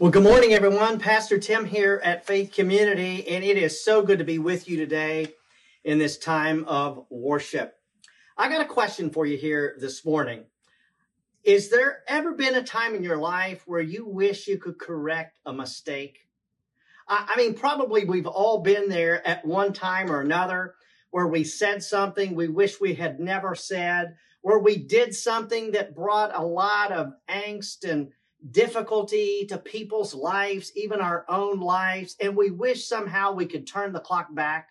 Well, good morning, everyone. Pastor Tim here at Faith Community, and it is so good to be with you today in this time of worship. I got a question for you here this morning. Is there ever been a time in your life where you wish you could correct a mistake? I, mean, probably we've all been there at one time or another where we said something we wish we had never said, where we did something that brought a lot of angst and difficulty to people's lives, even our own lives, and we wish somehow we could turn the clock back.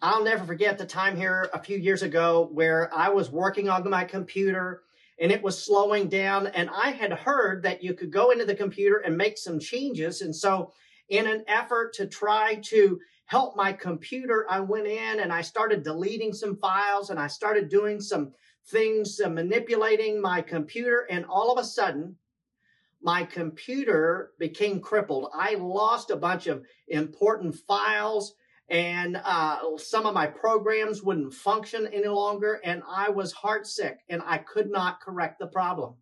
I'll never forget the time here a few years ago where I was working on my computer and it was slowing down. And I had heard that you could go into the computer and make some changes. And so, in an effort to try to help my computer, I went in and I started deleting some files and I started doing some things uh, manipulating my computer. And all of a sudden, my computer became crippled. I lost a bunch of important files and uh, some of my programs wouldn't function any longer. And I was heartsick and I could not correct the problem.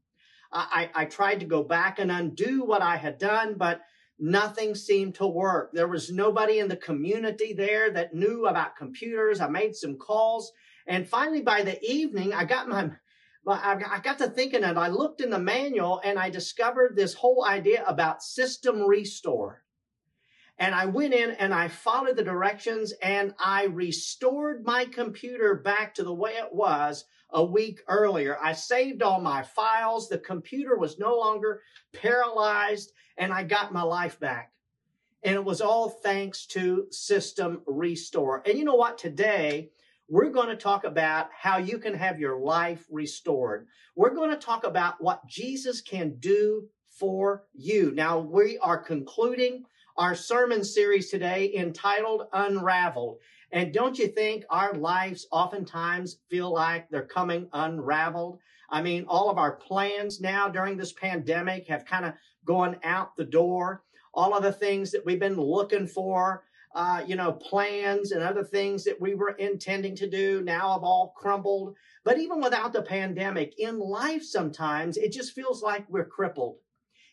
I, I tried to go back and undo what I had done, but nothing seemed to work. There was nobody in the community there that knew about computers. I made some calls and finally, by the evening, I got my, I got to thinking and I looked in the manual and I discovered this whole idea about system restore. And I went in and I followed the directions and I restored my computer back to the way it was a week earlier. I saved all my files. The computer was no longer paralyzed and I got my life back. And it was all thanks to system restore. And you know what? Today, we're going to talk about how you can have your life restored. We're going to talk about what Jesus can do for you. Now, we are concluding our sermon series today entitled Unraveled. And don't you think our lives oftentimes feel like they're coming unraveled? I mean, all of our plans now during this pandemic have kind of gone out the door. All of the things that we've been looking for, uh, you know, plans and other things that we were intending to do now have all crumbled. But even without the pandemic, in life sometimes it just feels like we're crippled.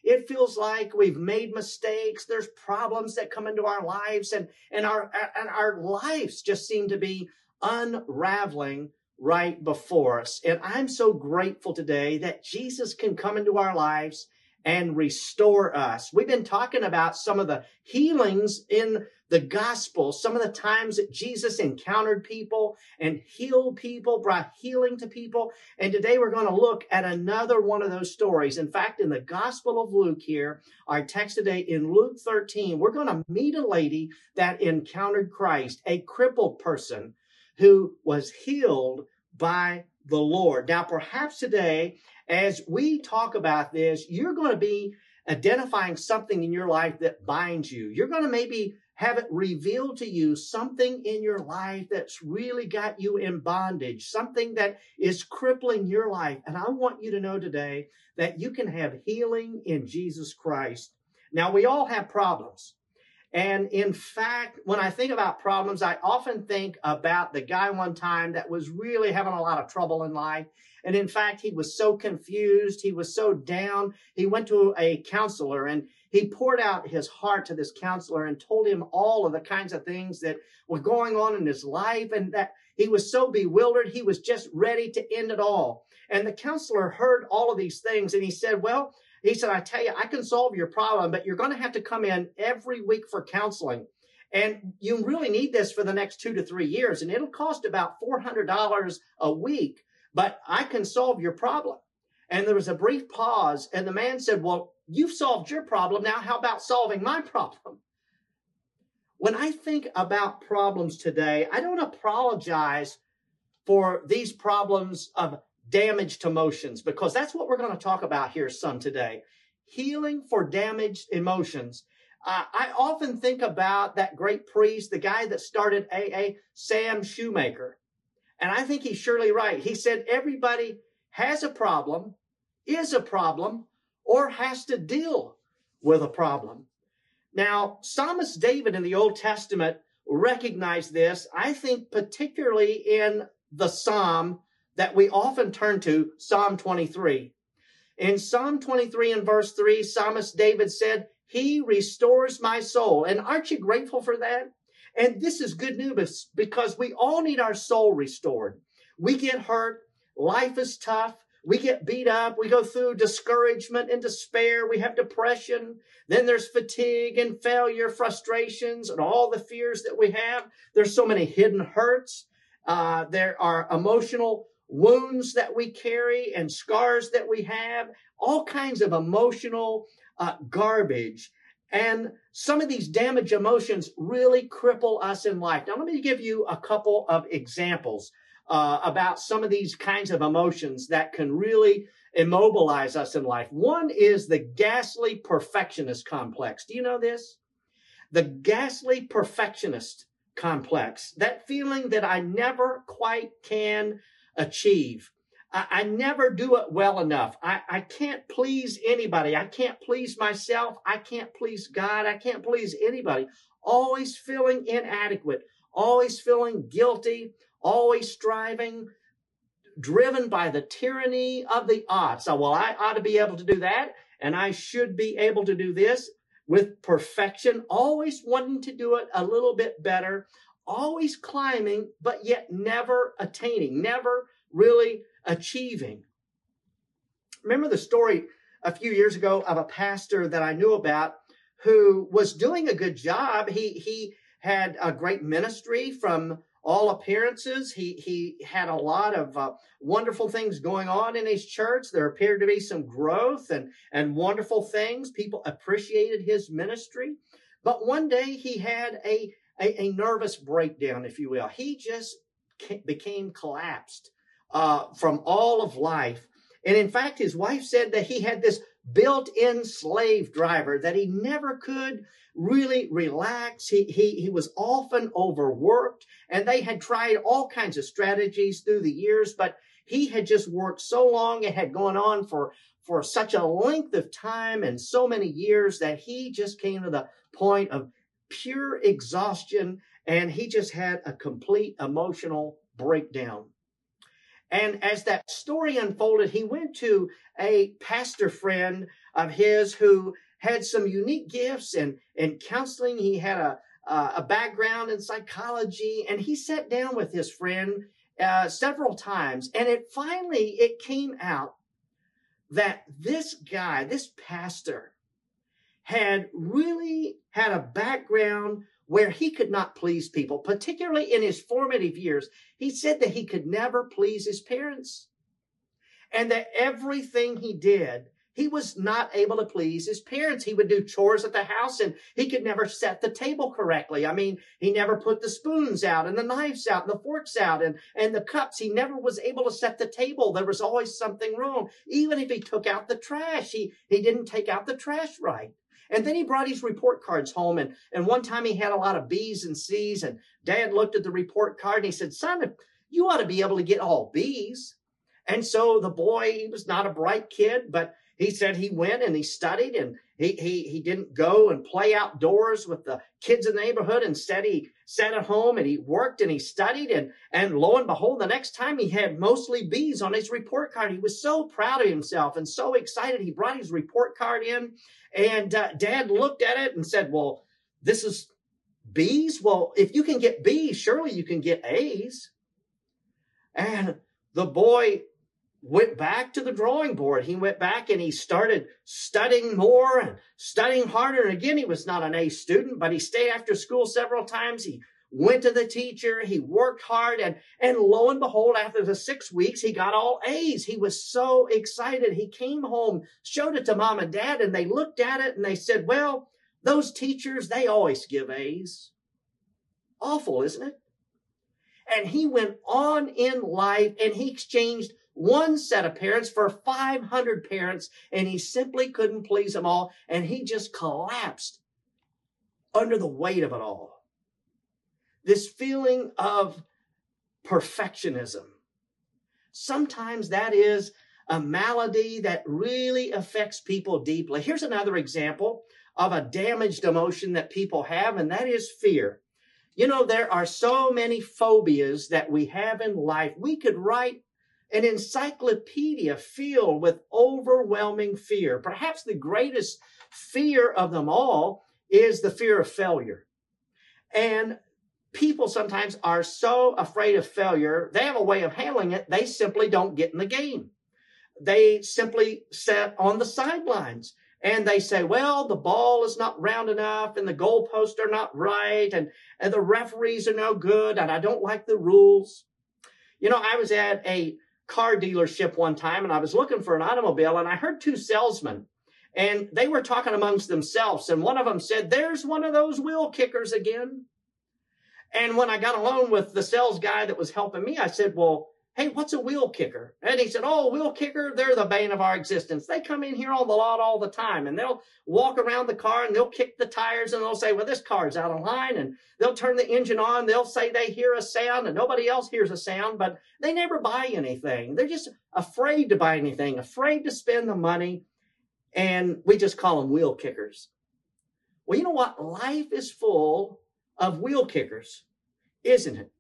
It feels like we've made mistakes. There's problems that come into our lives and, and our, and our lives just seem to be unraveling right before us. And I'm so grateful today that Jesus can come into our lives and restore us. We've been talking about some of the healings in the gospel, some of the times that Jesus encountered people and healed people, brought healing to people. And today we're going to look at another one of those stories. In fact, in the gospel of Luke here, our text today in Luke 13, we're going to meet a lady that encountered Christ, a crippled person who was healed by the Lord. Now, perhaps today, as we talk about this, you're going to be identifying something in your life that binds you. You're going to maybe have it revealed to you something in your life that's really got you in bondage, something that is crippling your life. And I want you to know today that you can have healing in Jesus Christ. Now, we all have problems. And in fact, when I think about problems, I often think about the guy one time that was really having a lot of trouble in life. And in fact, he was so confused. He was so down. He went to a counselor and he poured out his heart to this counselor and told him all of the kinds of things that were going on in his life and that he was so bewildered. He was just ready to end it all. And the counselor heard all of these things and he said, well, he said, I tell you, I can solve your problem, but you're going to have to come in every week for counseling. And you really need this for the next two to three years. And it'll cost about $400 a week, but I can solve your problem. And there was a brief pause. And the man said, Well, you've solved your problem. Now, how about solving my problem? When I think about problems today, I don't apologize for these problems of damaged emotions, because that's what we're going to talk about here some today. Healing for damaged emotions. Uh, I often think about that great priest, the guy that started AA, Sam Shoemaker. And I think he's surely right. He said everybody has a problem, is a problem, or has to deal with a problem. Now, Psalmist David in the Old Testament recognized this, I think, particularly in the Psalm that we often turn to, Psalm 23. In Psalm 23 and verse 3, Psalmist David said, He restores my soul. And aren't you grateful for that? And this is good news because we all need our soul restored. We get hurt. Life is tough. We get beat up. We go through discouragement and despair. We have depression. Then there's fatigue and failure, frustrations, and all the fears that we have. There's so many hidden hurts. Uh, there are emotional wounds that we carry and scars that we have, all kinds of emotional uh, garbage. And some of these damaged emotions really cripple us in life. Now, let me give you a couple of examples uh, about some of these kinds of emotions that can really immobilize us in life. One is the ghastly perfectionist complex. Do you know this? The ghastly perfectionist complex, that feeling that I never quite can achieve. I, I never do it well enough. I, I can't please anybody. I can't please myself. I can't please God. I can't please anybody. Always feeling inadequate, always feeling guilty, always striving, driven by the tyranny of the oughts. So, well, I ought to be able to do that, and I should be able to do this with perfection, always wanting to do it a little bit better, always climbing, but yet never attaining, never really achieving. Remember the story a few years ago of a pastor that I knew about who was doing a good job. He, he had a great ministry from all appearances. He, he had a lot of uh, wonderful things going on in his church. There appeared to be some growth and, and wonderful things. People appreciated his ministry. But one day he had a, a, a nervous breakdown, if you will. He just became collapsed uh, from all of life. And in fact, his wife said that he had this built in slave driver that he never could really relax. He, he, he was often overworked and they had tried all kinds of strategies through the years, but he had just worked so long. It had gone on for, for such a length of time and so many years that he just came to the point of pure exhaustion and he just had a complete emotional breakdown. And as that story unfolded, he went to a pastor friend of his who had some unique gifts and, in counseling. He had a, uh, a background in psychology, and he sat down with his friend uh, several times. And it finally it came out that this guy, this pastor, had really had a background where he could not please people, particularly in his formative years. He said that he could never please his parents and that everything he did, he was not able to please his parents. He would do chores at the house and he could never set the table correctly. I mean, he never put the spoons out and the knives out and the forks out and, and the cups. He never was able to set the table. There was always something wrong. Even if he took out the trash, he, he didn't take out the trash right. And then he brought his report cards home. And, and one time he had a lot of B's and C's. And dad looked at the report card and he said, Son, you ought to be able to get all B's. And so the boy, he was not a bright kid, but he said he went and he studied and he, he, he didn't go and play outdoors with the kids in the neighborhood. Instead, he sat at home and he worked and he studied. And, and lo and behold, the next time he had mostly B's on his report card. He was so proud of himself and so excited. He brought his report card in and uh, dad looked at it and said, well, this is B's. Well, if you can get B's, surely you can get A's. And the boy went back to the drawing board. He went back and he started studying more and studying harder. And again, he was not an A student, but he stayed after school several times. He went to the teacher. He worked hard and, and lo and behold, after the six weeks, he got all A's. He was so excited. He came home, showed it to mom and dad, and they looked at it and they said, well, those teachers, they always give A's. Awful, isn't it? And he went on in life and he exchanged one set of parents for 500 parents, and he simply couldn't please them all, and he just collapsed under the weight of it all. This feeling of perfectionism. Sometimes that is a malady that really affects people deeply. Here's another example of a damaged emotion that people have, and that is fear. You know, there are so many phobias that we have in life. We could write an encyclopedia filled with overwhelming fear. Perhaps the greatest fear of them all is the fear of failure. And people sometimes are so afraid of failure, they have a way of handling it. They simply don't get in the game. They simply sit on the sidelines and they say, well, the ball is not round enough and the goalposts are not right and, and the referees are no good and I don't like the rules. You know, I was at a car dealership one time and I was looking for an automobile and I heard two salesmen and they were talking amongst themselves. And one of them said, there's one of those wheel kickers again. And when I got alone with the sales guy that was helping me, I said, well, hey, what's a wheel kicker? And he said, oh, wheel kicker, they're the bane of our existence. They come in here on the lot all the time and they'll walk around the car and they'll kick the tires and they'll say, well, this car's out of line. And they'll turn the engine on. They'll say they hear a sound and nobody else hears a sound, but they never buy anything. They're just afraid to buy anything, afraid to spend the money. And we just call them wheel kickers. Well, you know what? Life is full of wheel kickers, isn't it?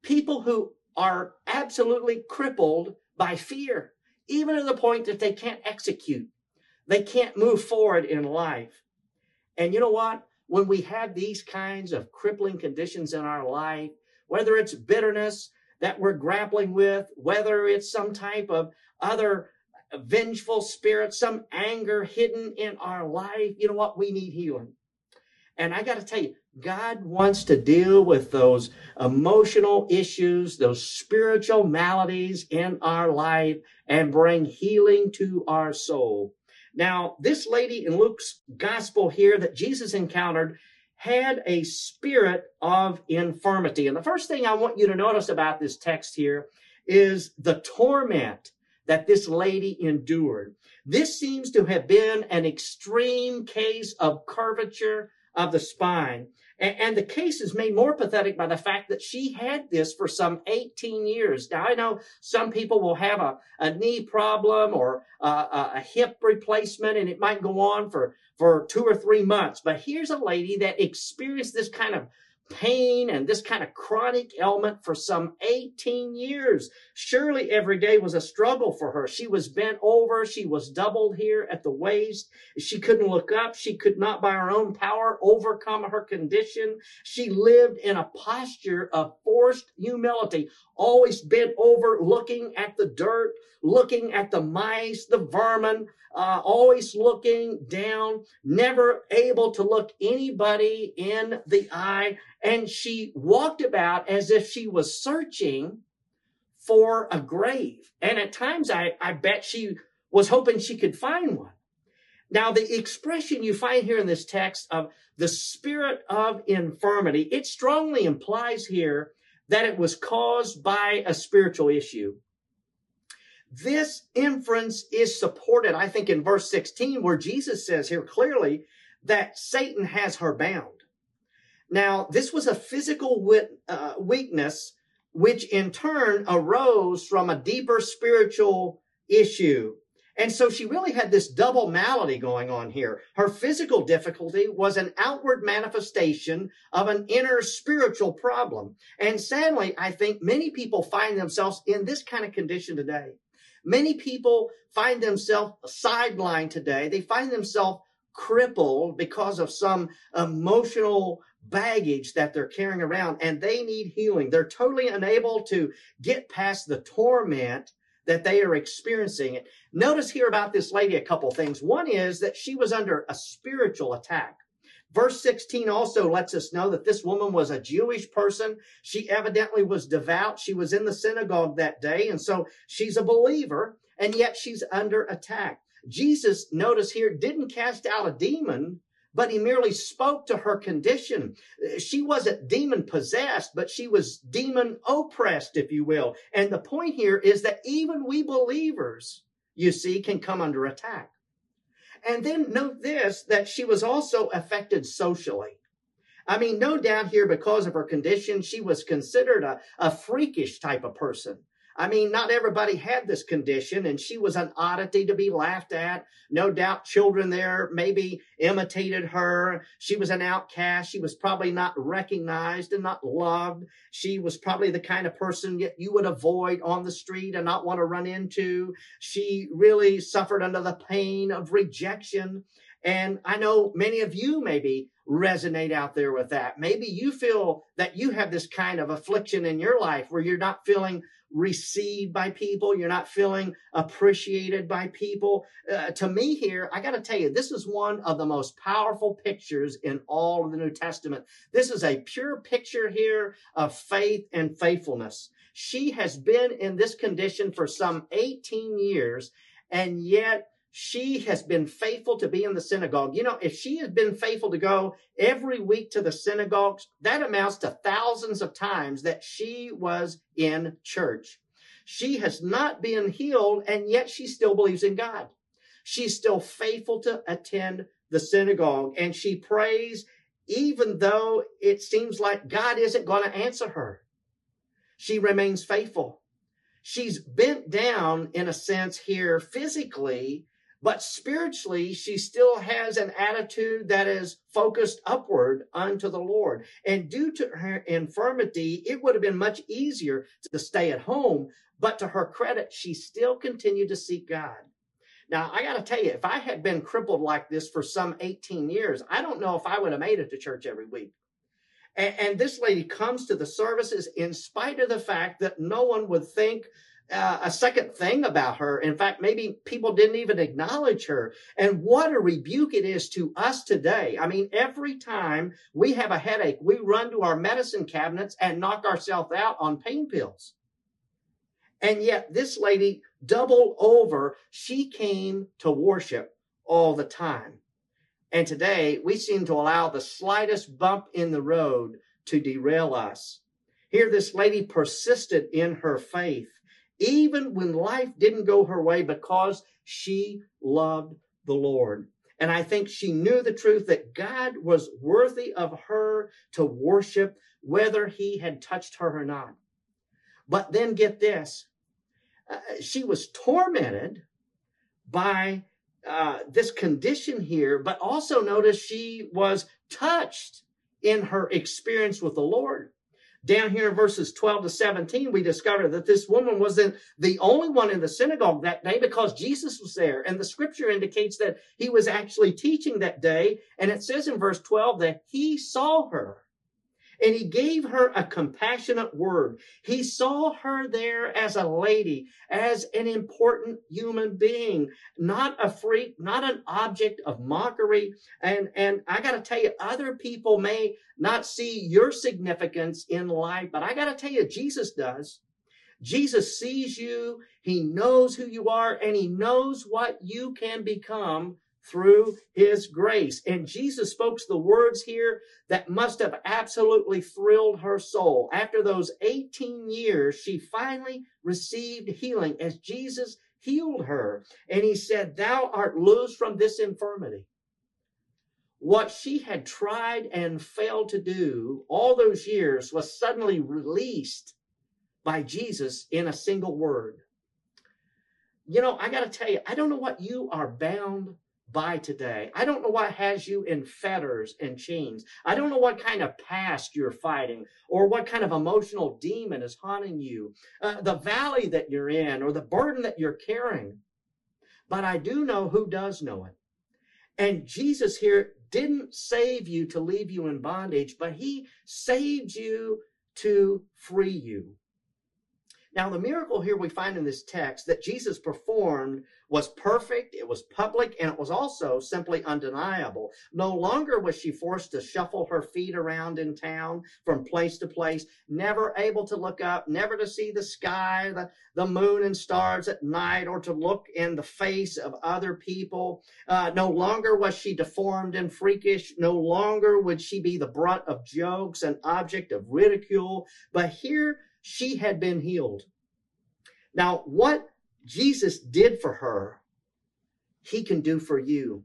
People who are absolutely crippled by fear, even to the point that they can't execute. They can't move forward in life. And you know what? When we have these kinds of crippling conditions in our life, whether it's bitterness that we're grappling with, whether it's some type of other vengeful spirit, some anger hidden in our life, you know what? We need healing. And I got to tell you, God wants to deal with those emotional issues, those spiritual maladies in our life and bring healing to our soul. Now, this lady in Luke's gospel here that Jesus encountered had a spirit of infirmity. And the first thing I want you to notice about this text here is the torment that this lady endured. This seems to have been an extreme case of curvature of the spine. And, the case is made more pathetic by the fact that she had this for some 18 years. Now, I know some people will have a, a knee problem or a, a hip replacement, and it might go on for, for two or three months. But here's a lady that experienced this kind of pain and this kind of chronic ailment for some 18 years. Surely every day was a struggle for her. She was bent over. She was doubled here at the waist. She couldn't look up. She could not by her own power overcome her condition. She lived in a posture of forced humility, always bent over, looking at the dirt, looking at the mice, the vermin, uh, always looking down, never able to look anybody in the eye. And she walked about as if she was searching for a grave. And at times I, I bet she was hoping she could find one. Now, the expression you find here in this text of the spirit of infirmity, it strongly implies here that it was caused by a spiritual issue. This inference is supported, I think, in verse 16, where Jesus says here clearly that Satan has her bound. Now, this was a physical uh, weakness, which in turn arose from a deeper spiritual issue. And so she really had this double malady going on here. Her physical difficulty was an outward manifestation of an inner spiritual problem. And sadly, I think many people find themselves in this kind of condition today. Many people find themselves sidelined today. They find themselves crippled because of some emotional baggage that they're carrying around and they need healing. They're totally unable to get past the torment that they are experiencing. Notice here about this lady a couple things. One is that she was under a spiritual attack. Verse 16 also lets us know that this woman was a Jewish person. She evidently was devout. She was in the synagogue that day. And so she's a believer and yet she's under attack. Jesus, notice here, didn't cast out a demon, but he merely spoke to her condition. She wasn't demon possessed, but she was demon oppressed, if you will. And the point here is that even we believers, you see, can come under attack. And then note this, that she was also affected socially. I mean, no doubt here, because of her condition, she was considered a, a freakish type of person. I mean, not everybody had this condition, and she was an oddity to be laughed at. No doubt children there maybe imitated her. She was an outcast. She was probably not recognized and not loved. She was probably the kind of person you would avoid on the street and not want to run into. She really suffered under the pain of rejection. And I know many of you maybe resonate out there with that. Maybe you feel that you have this kind of affliction in your life where you're not feeling received by people. You're not feeling appreciated by people. Uh, to me here, I got to tell you, this is one of the most powerful pictures in all of the New Testament. This is a pure picture here of faith and faithfulness. She has been in this condition for some 18 years, and yet she has been faithful to be in the synagogue. You know, if she has been faithful to go every week to the synagogues, that amounts to thousands of times that she was in church. She has not been healed, and yet she still believes in God. She's still faithful to attend the synagogue, and she prays even though it seems like God isn't going to answer her. She remains faithful. She's bent down in a sense here physically but spiritually, she still has an attitude that is focused upward unto the Lord. And due to her infirmity, it would have been much easier to stay at home. But to her credit, she still continued to seek God. Now, I got to tell you, if I had been crippled like this for some 18 years, I don't know if I would have made it to church every week. And, and this lady comes to the services in spite of the fact that no one would think uh, a second thing about her. In fact, maybe people didn't even acknowledge her. And what a rebuke it is to us today. I mean, every time we have a headache, we run to our medicine cabinets and knock ourselves out on pain pills. And yet, this lady doubled over. She came to worship all the time. And today, we seem to allow the slightest bump in the road to derail us. Here, this lady persisted in her faith even when life didn't go her way because she loved the Lord. And I think she knew the truth that God was worthy of her to worship, whether he had touched her or not. But then get this uh, she was tormented by uh, this condition here, but also notice she was touched in her experience with the Lord. Down here in verses 12 to 17, we discover that this woman wasn't the only one in the synagogue that day because Jesus was there. And the scripture indicates that he was actually teaching that day. And it says in verse 12 that he saw her and he gave her a compassionate word. He saw her there as a lady, as an important human being, not a freak, not an object of mockery. And, and I got to tell you, other people may not see your significance in life, but I got to tell you, Jesus does. Jesus sees you. He knows who you are and he knows what you can become through his grace. And Jesus spoke the words here that must have absolutely thrilled her soul. After those 18 years, she finally received healing as Jesus healed her. And he said, Thou art loosed from this infirmity. What she had tried and failed to do all those years was suddenly released by Jesus in a single word. You know, I got to tell you, I don't know what you are bound by today. I don't know what has you in fetters and chains. I don't know what kind of past you're fighting or what kind of emotional demon is haunting you, uh, the valley that you're in or the burden that you're carrying. But I do know who does know it. And Jesus here didn't save you to leave you in bondage, but he saved you to free you. Now, the miracle here we find in this text that Jesus performed was perfect, it was public, and it was also simply undeniable. No longer was she forced to shuffle her feet around in town from place to place, never able to look up, never to see the sky, the, the moon and stars at night, or to look in the face of other people. Uh, no longer was she deformed and freakish. No longer would she be the brunt of jokes, an object of ridicule. But here she had been healed. Now, what Jesus did for her, he can do for you.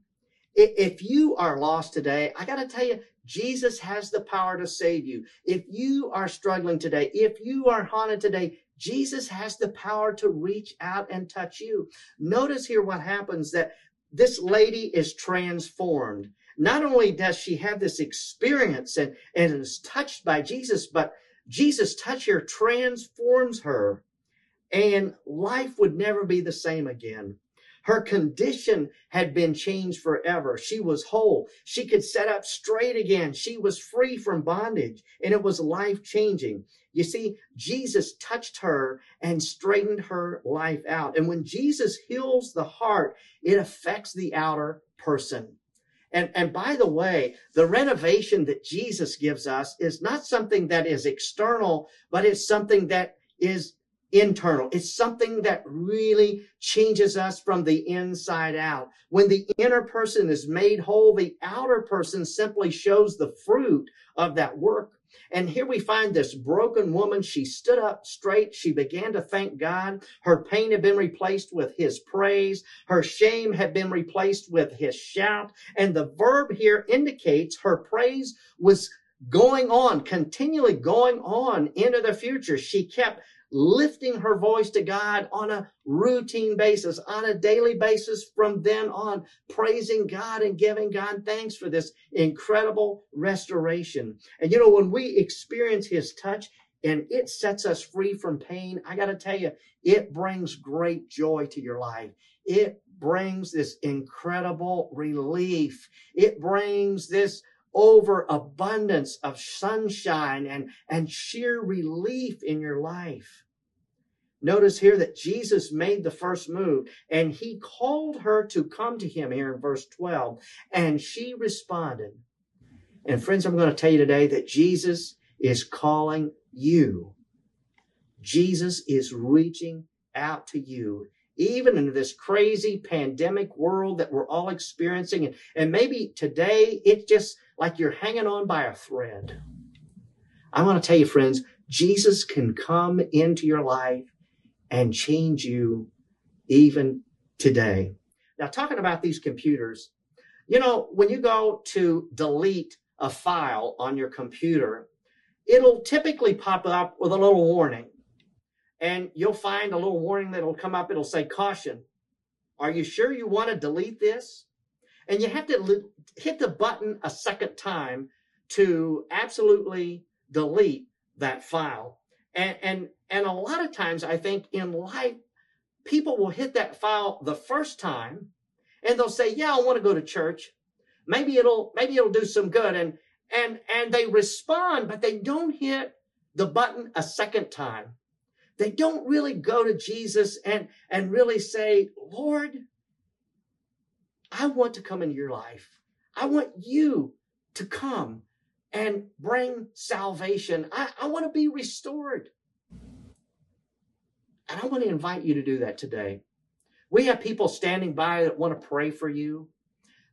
If you are lost today, I got to tell you, Jesus has the power to save you. If you are struggling today, if you are haunted today, Jesus has the power to reach out and touch you. Notice here what happens that this lady is transformed. Not only does she have this experience and, and is touched by Jesus, but Jesus' touch here transforms her and life would never be the same again. Her condition had been changed forever. She was whole. She could set up straight again. She was free from bondage and it was life changing. You see, Jesus touched her and straightened her life out. And when Jesus heals the heart, it affects the outer person. And, and by the way, the renovation that Jesus gives us is not something that is external, but it's something that is internal. It's something that really changes us from the inside out. When the inner person is made whole, the outer person simply shows the fruit of that work. And here we find this broken woman. She stood up straight. She began to thank God. Her pain had been replaced with his praise. Her shame had been replaced with his shout. And the verb here indicates her praise was going on, continually going on into the future. She kept lifting her voice to God on a routine basis, on a daily basis from then on, praising God and giving God thanks for this incredible restoration. And you know, when we experience his touch and it sets us free from pain, I got to tell you, it brings great joy to your life. It brings this incredible relief. It brings this overabundance of sunshine and, and sheer relief in your life. Notice here that Jesus made the first move and he called her to come to him here in verse 12, and she responded. And friends, I'm going to tell you today that Jesus is calling you. Jesus is reaching out to you even in this crazy pandemic world that we're all experiencing. And, and maybe today it just like you're hanging on by a thread. I want to tell you, friends, Jesus can come into your life and change you even today. Now, talking about these computers, you know, when you go to delete a file on your computer, it'll typically pop up with a little warning and you'll find a little warning that'll come up. It'll say, caution. Are you sure you want to delete this? And you have to hit the button a second time to absolutely delete that file. And, and, and a lot of times I think in life, people will hit that file the first time and they'll say, yeah, I want to go to church. Maybe it'll, maybe it'll do some good. And, and, and they respond, but they don't hit the button a second time they don't really go to Jesus and, and really say, Lord, I want to come into your life. I want you to come and bring salvation. I, I want to be restored. And I want to invite you to do that today. We have people standing by that want to pray for you,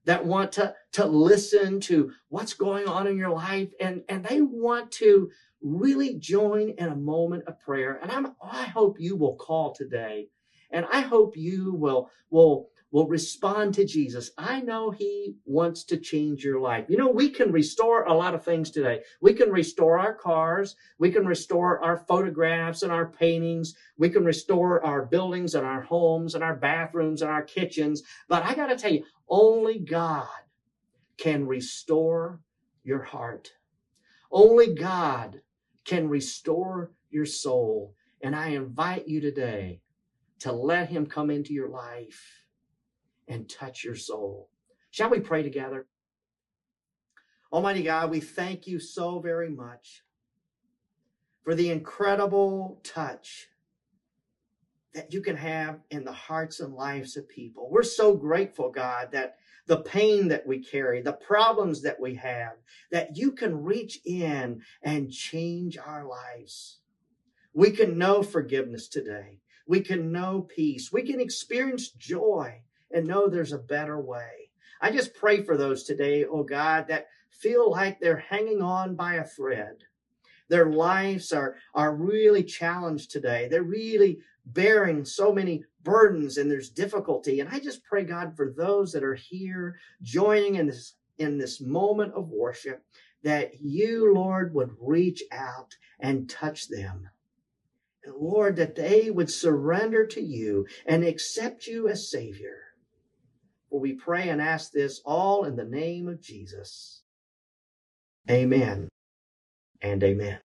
that want to, to listen to what's going on in your life, and, and they want to really join in a moment of prayer. And I'm, I hope you will call today. And I hope you will, will, will respond to Jesus. I know he wants to change your life. You know, we can restore a lot of things today. We can restore our cars. We can restore our photographs and our paintings. We can restore our buildings and our homes and our bathrooms and our kitchens. But I got to tell you, only God can restore your heart. Only God can restore your soul. And I invite you today to let him come into your life and touch your soul. Shall we pray together? Almighty God, we thank you so very much for the incredible touch that you can have in the hearts and lives of people. We're so grateful, God, that the pain that we carry, the problems that we have, that you can reach in and change our lives. We can know forgiveness today. We can know peace. We can experience joy and know there's a better way. I just pray for those today, oh God, that feel like they're hanging on by a thread. Their lives are, are really challenged today. They're really bearing so many burdens and there's difficulty. And I just pray, God, for those that are here joining in this in this moment of worship, that you, Lord, would reach out and touch them. Lord, that they would surrender to you and accept you as Savior. For we pray and ask this all in the name of Jesus. Amen and amen.